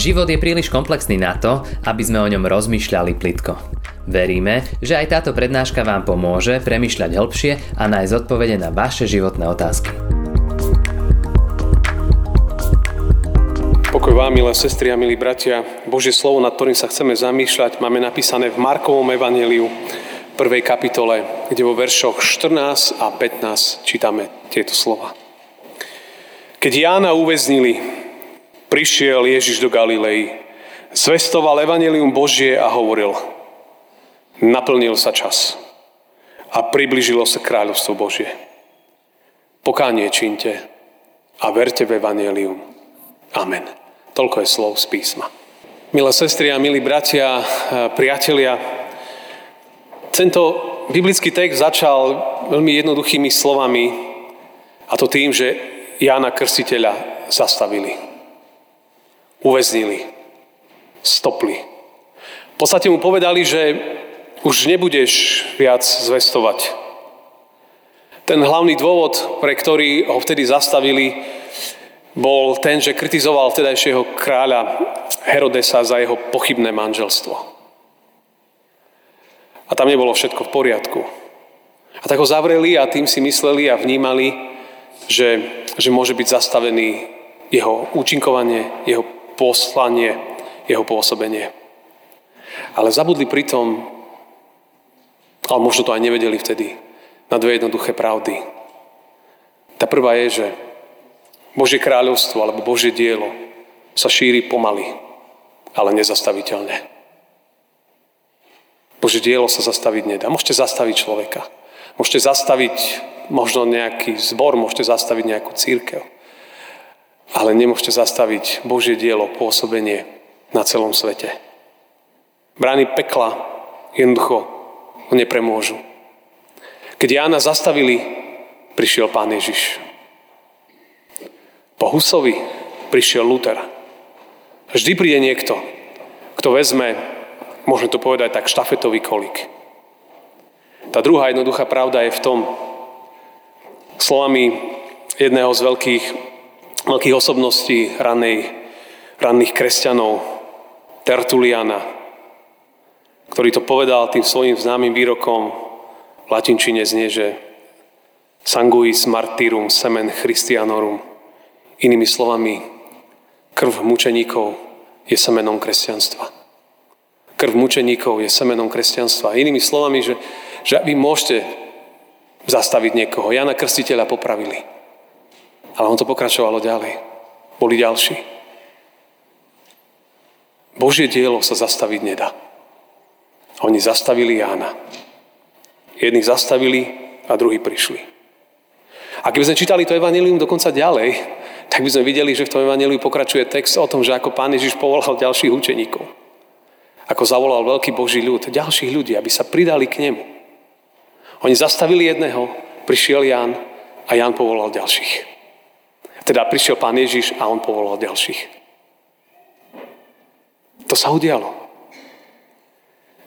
Život je príliš komplexný na to, aby sme o ňom rozmýšľali plitko. Veríme, že aj táto prednáška vám pomôže premyšľať hĺbšie a nájsť odpovede na vaše životné otázky. Pokoj vám, milé sestry a milí bratia. Božie slovo, nad ktorým sa chceme zamýšľať, máme napísané v Markovom evaneliu, prvej kapitole, kde vo veršoch 14 a 15 čítame tieto slova. Keď Jána uväznili, prišiel Ježiš do Galilei, zvestoval evanelium Božie a hovoril – Naplnil sa čas a približilo sa kráľovstvo Božie. Pokánie činte a verte v Evangelium. Amen. Toľko je slov z písma. Milé sestry a milí bratia, priatelia, tento biblický text začal veľmi jednoduchými slovami a to tým, že Jána Krstiteľa zastavili. Uväznili. Stopli. V podstate mu povedali, že už nebudeš viac zvestovať. Ten hlavný dôvod, pre ktorý ho vtedy zastavili, bol ten, že kritizoval vtedajšieho kráľa Herodesa za jeho pochybné manželstvo. A tam nebolo všetko v poriadku. A tak ho zavreli a tým si mysleli a vnímali, že, že môže byť zastavený jeho účinkovanie, jeho poslanie, jeho pôsobenie. Ale zabudli pritom ale možno to aj nevedeli vtedy. Na dve jednoduché pravdy. Tá prvá je, že Božie kráľovstvo alebo Božie dielo sa šíri pomaly, ale nezastaviteľne. Božie dielo sa zastaviť nedá. Môžete zastaviť človeka. Môžete zastaviť možno nejaký zbor, môžete zastaviť nejakú církev. Ale nemôžete zastaviť Božie dielo, pôsobenie na celom svete. Brány pekla jednoducho ho nepremôžu. Keď Jána zastavili, prišiel pán Ježiš. Po Husovi prišiel Luther. Vždy príde niekto, kto vezme, môžeme to povedať tak, štafetový kolik. Tá druhá jednoduchá pravda je v tom, slovami jedného z veľkých, veľkých osobností ranej, ranných kresťanov, Tertuliana, ktorý to povedal tým svojim známym výrokom v latinčine znie, že sanguis martyrum semen christianorum. Inými slovami, krv mučeníkov je semenom kresťanstva. Krv mučeníkov je semenom kresťanstva. Inými slovami, že, že vy môžete zastaviť niekoho. Jana Krstiteľa popravili. Ale on to pokračovalo ďalej. Boli ďalší. Božie dielo sa zastaviť nedá. Oni zastavili Jána. Jedných zastavili a druhí prišli. A keby sme čítali to evanelium dokonca ďalej, tak by sme videli, že v tom evaneliu pokračuje text o tom, že ako pán Ježiš povolal ďalších učeníkov. Ako zavolal veľký Boží ľud, ďalších ľudí, aby sa pridali k nemu. Oni zastavili jedného, prišiel Ján a Ján povolal ďalších. Teda prišiel pán Ježiš a on povolal ďalších. To sa udialo.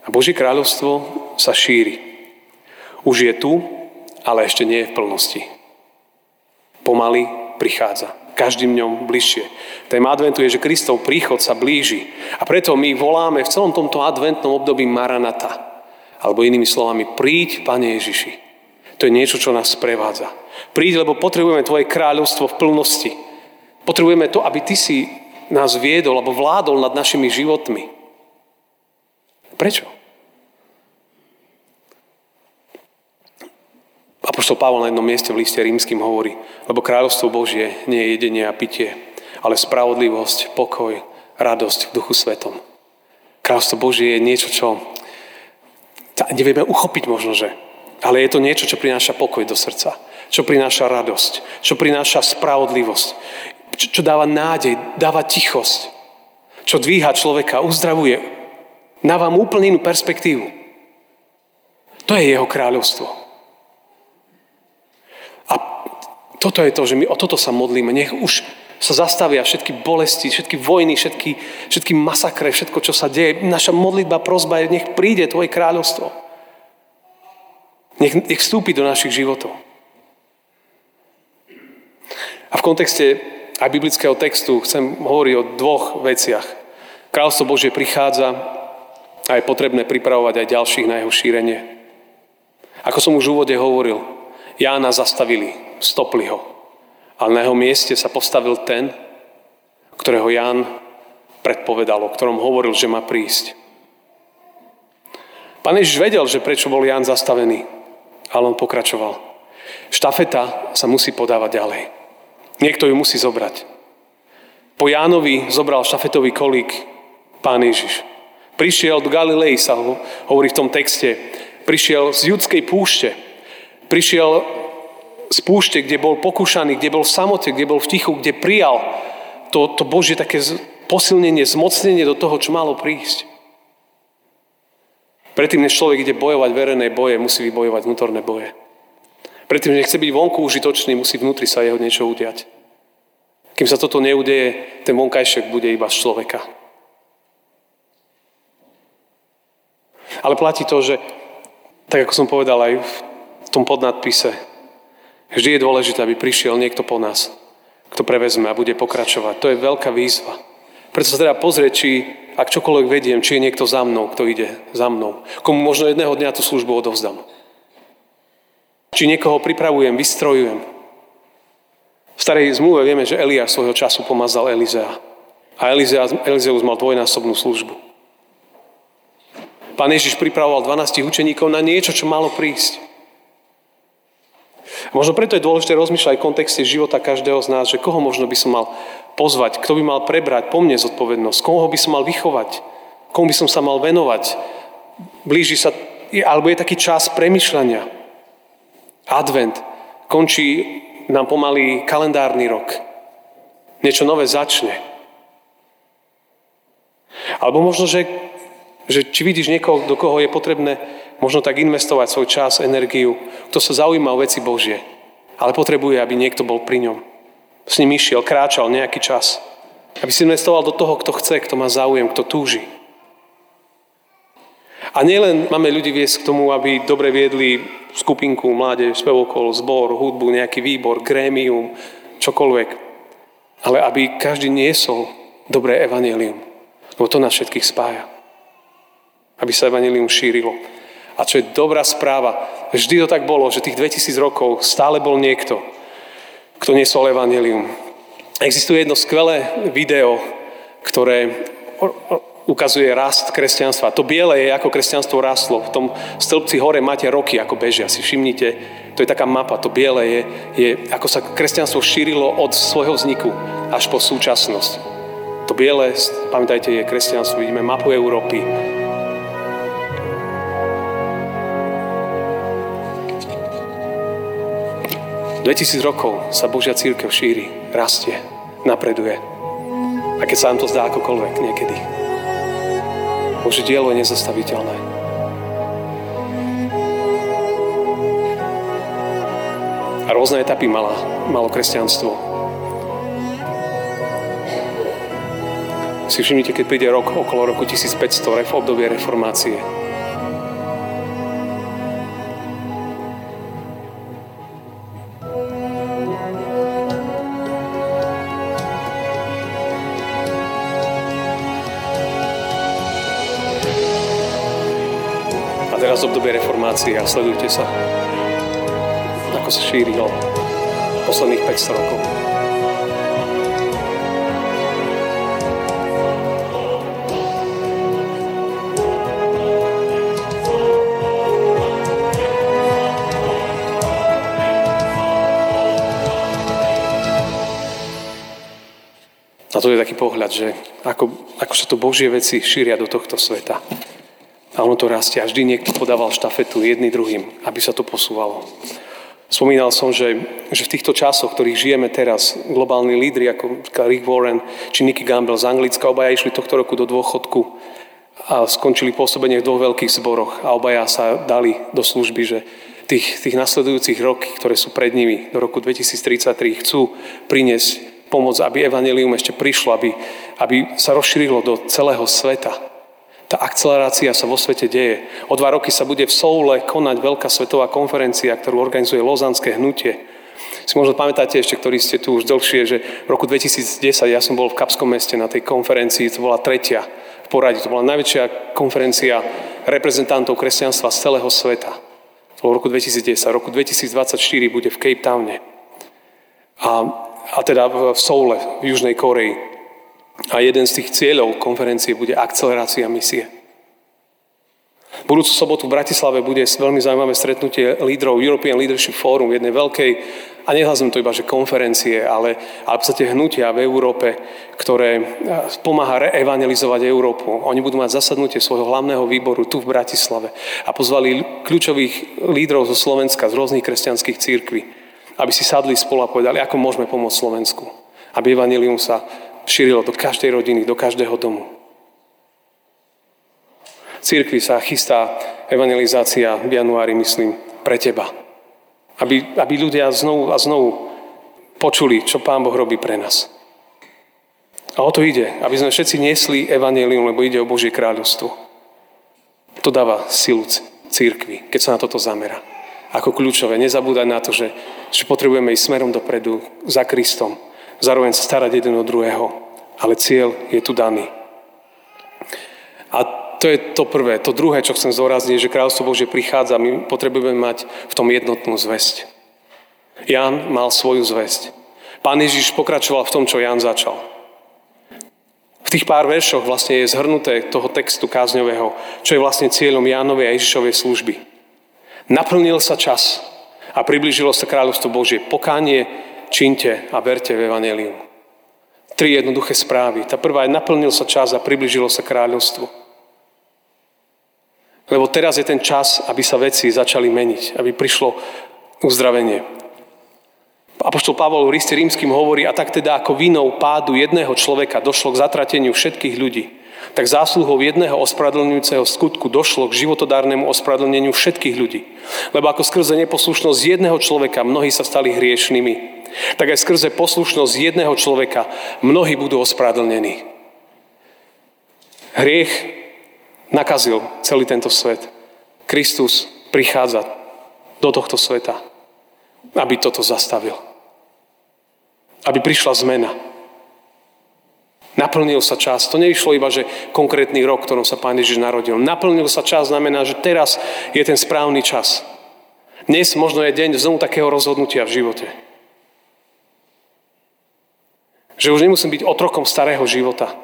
A Božie kráľovstvo sa šíri. Už je tu, ale ešte nie je v plnosti. Pomaly prichádza. Každým ňom bližšie. Tém adventu je, že Kristov príchod sa blíži. A preto my voláme v celom tomto adventnom období Maranata. Alebo inými slovami, príď, Pane Ježiši. To je niečo, čo nás sprevádza. Príď, lebo potrebujeme Tvoje kráľovstvo v plnosti. Potrebujeme to, aby Ty si nás viedol alebo vládol nad našimi životmi. Prečo? Apoštol Pavol na jednom mieste v liste rímským hovorí, lebo kráľovstvo Božie nie je jedenie a pitie, ale spravodlivosť, pokoj, radosť v duchu svetom. Kráľovstvo Božie je niečo, čo nevieme uchopiť možno, že, ale je to niečo, čo prináša pokoj do srdca, čo prináša radosť, čo prináša spravodlivosť, čo, čo dáva nádej, dáva tichosť, čo dvíha človeka, uzdravuje, Dáva mu úplne inú perspektívu. To je jeho kráľovstvo. A toto je to, že my o toto sa modlíme. Nech už sa zastavia všetky bolesti, všetky vojny, všetky, všetky masakre, všetko, čo sa deje. Naša modlitba, prozba je, nech príde Tvoje kráľovstvo. Nech, nech vstúpi do našich životov. A v kontexte aj biblického textu chcem hovoriť o dvoch veciach. Kráľstvo Božie prichádza a je potrebné pripravovať aj ďalších na jeho šírenie. Ako som už v úvode hovoril, Jána zastavili, stopli ho. Ale na jeho mieste sa postavil ten, ktorého Ján predpovedal, o ktorom hovoril, že má prísť. Pán Ježiš vedel, že prečo bol Ján zastavený, ale on pokračoval. Štafeta sa musí podávať ďalej. Niekto ju musí zobrať. Po Jánovi zobral štafetový kolík Pán Ježiš. Prišiel do Galilei, sa hovorí v tom texte. Prišiel z judskej púšte. Prišiel z púšte, kde bol pokúšaný, kde bol v samote, kde bol v tichu, kde prijal to, to Božie také posilnenie, zmocnenie do toho, čo malo prísť. Predtým, než človek ide bojovať verejné boje, musí vybojovať vnútorné boje. Predtým, než chce byť vonku užitočný, musí vnútri sa jeho niečo udiať. Kým sa toto neudeje, ten vonkajšek bude iba z človeka. Ale platí to, že tak ako som povedal aj v tom podnadpise, vždy je dôležité, aby prišiel niekto po nás, kto prevezme a bude pokračovať. To je veľká výzva. Preto sa teda pozrieť, či ak čokoľvek vediem, či je niekto za mnou, kto ide za mnou. Komu možno jedného dňa tú službu odovzdám. Či niekoho pripravujem, vystrojujem. V starej zmluve vieme, že Eliáš svojho času pomazal Elizea. A Elizeus mal dvojnásobnú službu. Pán Ježiš pripravoval 12 učeníkov na niečo, čo malo prísť. Možno preto je dôležité rozmýšľať v kontexte života každého z nás, že koho možno by som mal pozvať, kto by mal prebrať po mne zodpovednosť, koho by som mal vychovať, komu by som sa mal venovať. Blíži sa, alebo je taký čas premyšľania. Advent. Končí nám pomaly kalendárny rok. Niečo nové začne. Alebo možno, že, že či vidíš niekoho, do koho je potrebné možno tak investovať svoj čas, energiu, kto sa zaujíma o veci Božie, ale potrebuje, aby niekto bol pri ňom s ním išiel, kráčal nejaký čas. Aby si investoval do toho, kto chce, kto má záujem, kto túži. A nielen máme ľudí viesť k tomu, aby dobre viedli skupinku, mládež, spevokol, zbor, hudbu, nejaký výbor, grémium, čokoľvek. Ale aby každý niesol dobré evanelium. Lebo to nás všetkých spája. Aby sa evanelium šírilo. A čo je dobrá správa, vždy to tak bolo, že tých 2000 rokov stále bol niekto, kto niesol evanelium. Existuje jedno skvelé video, ktoré ukazuje rast kresťanstva. To biele je, ako kresťanstvo rastlo. V tom stĺpci hore máte roky, ako bežia. Si všimnite, to je taká mapa. To biele je, je, ako sa kresťanstvo šírilo od svojho vzniku až po súčasnosť. To biele, pamätajte, je kresťanstvo. Vidíme mapu Európy, 2000 rokov sa Božia církev šíri, rastie, napreduje. A keď sa vám to zdá akokoľvek niekedy. Božie dielo je nezastaviteľné. A rôzne etapy mala, malo kresťanstvo. Si všimnite, keď príde rok okolo roku 1500, v obdobie reformácie, teraz obdobie reformácie a sledujte sa, ako sa šírilo posledných 500 rokov. A to je taký pohľad, že ako, ako sa to Božie veci šíria do tohto sveta. A ono to rastie. A vždy niekto podával štafetu jedný druhým, aby sa to posúvalo. Spomínal som, že, že v týchto časoch, ktorých žijeme teraz, globálni lídry ako Rick Warren či Nicky Gamble z Anglicka, obaja išli tohto roku do dôchodku a skončili pôsobenie v dvoch veľkých zboroch a obaja sa dali do služby, že tých, tých nasledujúcich roky, ktoré sú pred nimi, do roku 2033, chcú priniesť pomoc, aby evanelium ešte prišlo, aby, aby sa rozšírilo do celého sveta. Tá akcelerácia sa vo svete deje. O dva roky sa bude v Soule konať veľká svetová konferencia, ktorú organizuje Lozanské hnutie. Si možno pamätáte ešte, ktorí ste tu už dlhšie, že v roku 2010 ja som bol v Kapskom meste na tej konferencii, to bola tretia v poradí, to bola najväčšia konferencia reprezentantov kresťanstva z celého sveta. To bolo v roku 2010. V roku 2024 bude v Cape Towne. A, a teda v Soule, v Južnej Koreji. A jeden z tých cieľov konferencie bude akcelerácia misie. Budúcu sobotu v Bratislave bude veľmi zaujímavé stretnutie lídrov European Leadership Forum, jednej veľkej, a nehľadzím to iba, že konferencie, ale, ale v podstate hnutia v Európe, ktoré eh, pomáha reevangelizovať Európu. Oni budú mať zasadnutie svojho hlavného výboru tu v Bratislave a pozvali kľúčových lídrov zo Slovenska, z rôznych kresťanských církví, aby si sadli spolu a povedali, ako môžeme pomôcť Slovensku. Aby evanelium sa šírilo do každej rodiny, do každého domu církvi sa chystá evangelizácia v januári, myslím, pre teba. Aby, aby ľudia znovu a znovu počuli, čo Pán Boh robí pre nás. A o to ide, aby sme všetci niesli evanelium, lebo ide o Božie kráľovstvo. To dáva silu církvi, keď sa na toto zamera. Ako kľúčové, nezabúdať na to, že, že potrebujeme ísť smerom dopredu za Kristom. Zároveň sa starať jeden o druhého. Ale cieľ je tu daný. A to je to prvé. To druhé, čo chcem zdôrazniť, že kráľovstvo Bože prichádza, my potrebujeme mať v tom jednotnú zväzť. Jan mal svoju zväzť. Pán Ježiš pokračoval v tom, čo Jan začal. V tých pár veršoch vlastne je zhrnuté toho textu kázňového, čo je vlastne cieľom Jánovej a Ježišovej služby. Naplnil sa čas a približilo sa kráľovstvo Božie. Pokánie, činte a verte v Evangelium. Tri jednoduché správy. Tá prvá je, naplnil sa čas a približilo sa kráľovstvo. Lebo teraz je ten čas, aby sa veci začali meniť, aby prišlo uzdravenie. Apoštol Pavol v liste rímským hovorí, a tak teda ako vinou pádu jedného človeka došlo k zatrateniu všetkých ľudí, tak zásluhou jedného ospravedlňujúceho skutku došlo k životodárnemu ospravedlneniu všetkých ľudí. Lebo ako skrze neposlušnosť jedného človeka mnohí sa stali hriešnými, tak aj skrze poslušnosť jedného človeka mnohí budú ospravedlnení. Hriech nakazil celý tento svet. Kristus prichádza do tohto sveta, aby toto zastavil. Aby prišla zmena. Naplnil sa čas. To nevyšlo iba, že konkrétny rok, ktorom sa Pán Ježiš narodil. Naplnil sa čas znamená, že teraz je ten správny čas. Dnes možno je deň znovu takého rozhodnutia v živote. Že už nemusím byť otrokom starého života,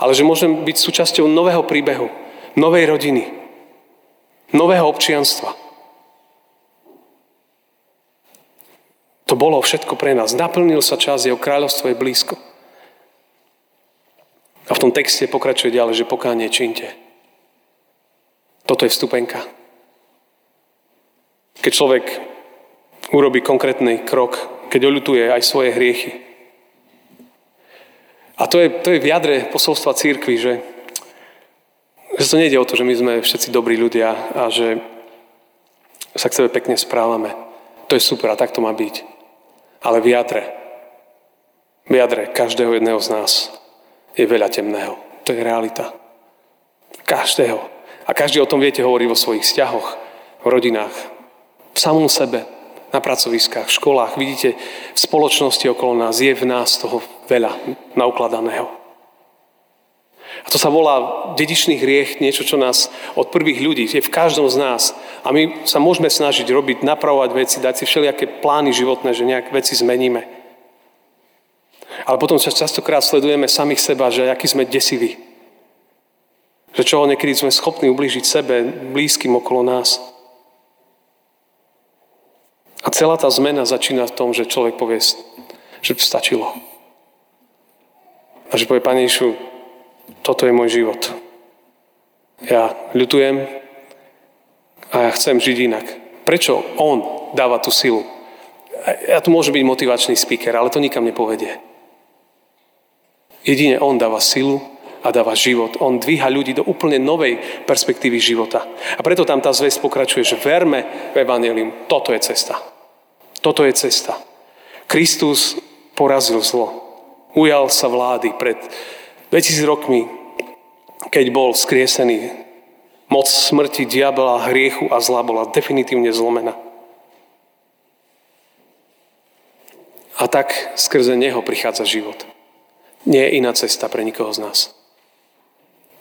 ale že môžem byť súčasťou nového príbehu, novej rodiny, nového občianstva. To bolo všetko pre nás. Naplnil sa čas, jeho kráľovstvo je blízko. A v tom texte pokračuje ďalej, že pokánie činte. Toto je vstupenka. Keď človek urobí konkrétny krok, keď oľutuje aj svoje hriechy. A to je, to je v jadre posolstva církvy, že že to nejde o to, že my sme všetci dobrí ľudia a že sa k sebe pekne správame. To je super a tak to má byť. Ale v jadre, v jadre každého jedného z nás je veľa temného. To je realita. Každého. A každý o tom viete hovoriť vo svojich vzťahoch, v rodinách, v samom sebe, na pracoviskách, v školách. Vidíte, v spoločnosti okolo nás je v nás toho veľa naukladaného. A to sa volá dedičný hriech, niečo, čo nás od prvých ľudí je v každom z nás. A my sa môžeme snažiť robiť, napravovať veci, dať si všelijaké plány životné, že nejak veci zmeníme. Ale potom sa častokrát sledujeme samých seba, že aký sme desiví. Že čoho niekedy sme schopní ublížiť sebe, blízkym okolo nás. A celá tá zmena začína v tom, že človek povie, že stačilo. A že povie, Pane Ježišu, toto je môj život. Ja ľutujem a ja chcem žiť inak. Prečo on dáva tú silu? Ja tu môžem byť motivačný speaker, ale to nikam nepovedie. Jedine on dáva silu a dáva život. On dvíha ľudí do úplne novej perspektívy života. A preto tam tá zväz pokračuje, že verme v Evangelium. Toto je cesta. Toto je cesta. Kristus porazil zlo. Ujal sa vlády pred 2000 rokmi, keď bol skriesený, moc smrti, diabla, hriechu a zla bola definitívne zlomená. A tak skrze Neho prichádza život. Nie je iná cesta pre nikoho z nás.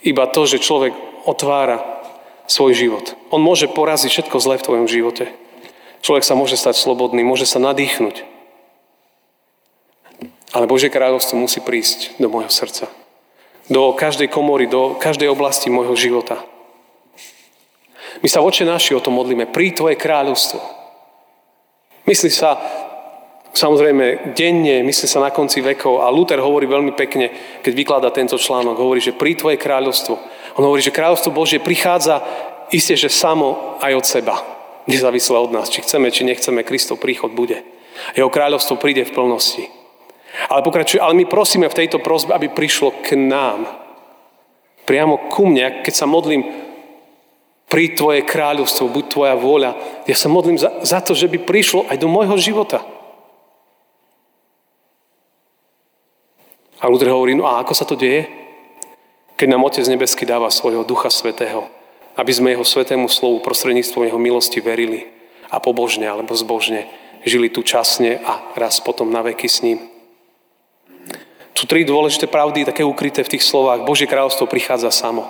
Iba to, že človek otvára svoj život. On môže poraziť všetko zlé v tvojom živote. Človek sa môže stať slobodný, môže sa nadýchnuť. Ale Božie kráľovstvo musí prísť do môjho srdca. Do každej komory, do každej oblasti môjho života. My sa voče naši o tom modlíme. Prí Tvoje kráľovstvo. Myslí sa samozrejme denne, myslí sa na konci vekov a Luther hovorí veľmi pekne, keď vyklada tento článok, hovorí, že pri tvoje kráľovstvo. On hovorí, že kráľovstvo Božie prichádza isté, že samo aj od seba. Nezávisle od nás, či chceme, či nechceme, Kristov príchod bude. Jeho kráľovstvo príde v plnosti. Ale pokračuje, ale my prosíme v tejto prosbe, aby prišlo k nám. Priamo ku mne, keď sa modlím, pri Tvoje kráľovstvo, buď Tvoja vôľa. Ja sa modlím za, za to, že by prišlo aj do môjho života. A Luther hovorí, no a ako sa to deje? Keď nám Otec nebeský dáva svojho Ducha Svetého, aby sme Jeho Svetému slovu prostredníctvom Jeho milosti verili a pobožne alebo zbožne žili tu časne a raz potom na veky s ním. Sú tri dôležité pravdy, také ukryté v tých slovách. Božie kráľovstvo prichádza samo.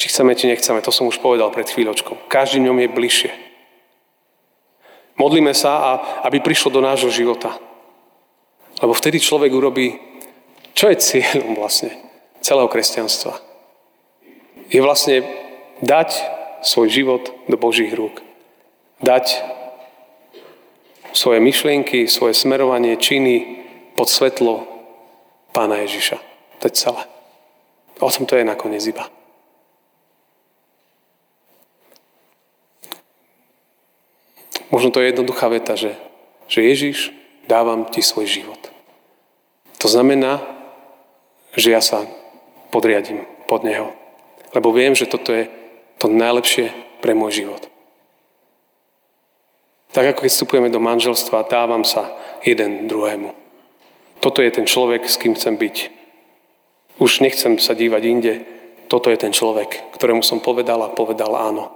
Či chceme, či nechceme, to som už povedal pred chvíľočkou. Každý ňom je bližšie. Modlíme sa, a aby prišlo do nášho života. Lebo vtedy človek urobí čo je cieľom vlastne celého kresťanstva? Je vlastne dať svoj život do Božích rúk. Dať svoje myšlienky, svoje smerovanie, činy pod svetlo Pána Ježiša. To je celé. O tom to je nakoniec iba. Možno to je jednoduchá veta, že, že Ježiš, dávam ti svoj život. To znamená, že ja sa podriadím pod Neho. Lebo viem, že toto je to najlepšie pre môj život. Tak ako keď vstupujeme do manželstva, dávam sa jeden druhému. Toto je ten človek, s kým chcem byť. Už nechcem sa dívať inde. Toto je ten človek, ktorému som povedal a povedal áno.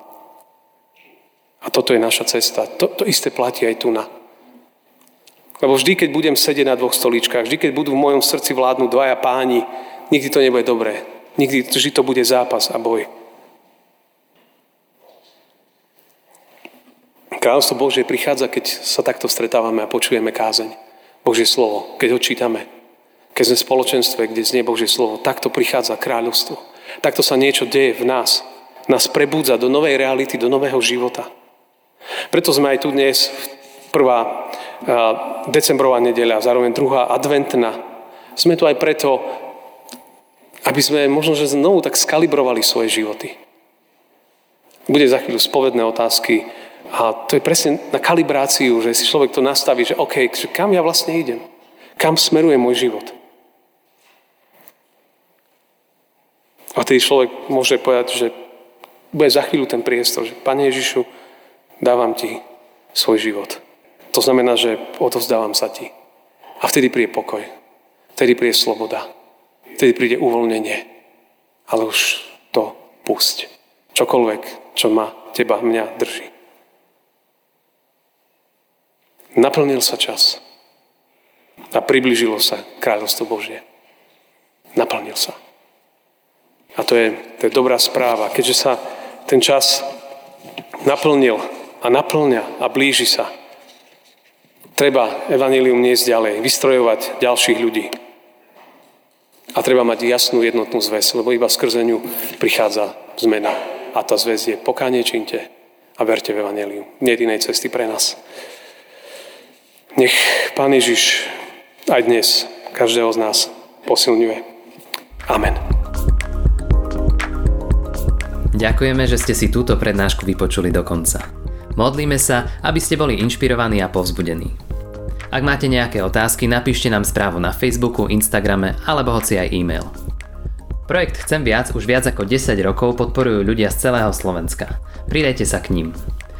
A toto je naša cesta. To, to isté platí aj tu na. Lebo vždy, keď budem sedieť na dvoch stoličkách, vždy, keď budú v mojom srdci vládnuť dvaja páni, nikdy to nebude dobré. Nikdy vždy to bude zápas a boj. Kráľovstvo Božie prichádza, keď sa takto stretávame a počujeme kázeň. Božie slovo, keď ho čítame. Keď sme v spoločenstve, kde znie Božie slovo, takto prichádza kráľovstvo. Takto sa niečo deje v nás. Nás prebudza do novej reality, do nového života. Preto sme aj tu dnes, prvá decembrová nedeľa, zároveň druhá adventná. Sme tu aj preto, aby sme možno, že znovu tak skalibrovali svoje životy. Bude za chvíľu spovedné otázky a to je presne na kalibráciu, že si človek to nastaví, že OK, kam ja vlastne idem? Kam smeruje môj život? A tedy človek môže povedať, že bude za chvíľu ten priestor, že Pane Ježišu, dávam Ti svoj život. To znamená, že odovzdávam sa ti. A vtedy príde pokoj. Vtedy príde sloboda. Vtedy príde uvoľnenie. Ale už to pusť. Čokoľvek, čo ma, teba, mňa drží. Naplnil sa čas. A priblížilo sa kráľovstvo Božie. Naplnil sa. A to je, to je dobrá správa. Keďže sa ten čas naplnil a naplňa a blíži sa, treba evanílium niesť ďalej, vystrojovať ďalších ľudí. A treba mať jasnú jednotnú zväz, lebo iba skrze ňu prichádza zmena. A tá zväz je pokánie činte a verte v evanílium. Nie inej cesty pre nás. Nech Pán Ježiš aj dnes každého z nás posilňuje. Amen. Ďakujeme, že ste si túto prednášku vypočuli do konca. Modlíme sa, aby ste boli inšpirovaní a povzbudení. Ak máte nejaké otázky, napíšte nám správu na Facebooku, Instagrame alebo hoci aj e-mail. Projekt Chcem viac už viac ako 10 rokov podporujú ľudia z celého Slovenska. Pridajte sa k ním.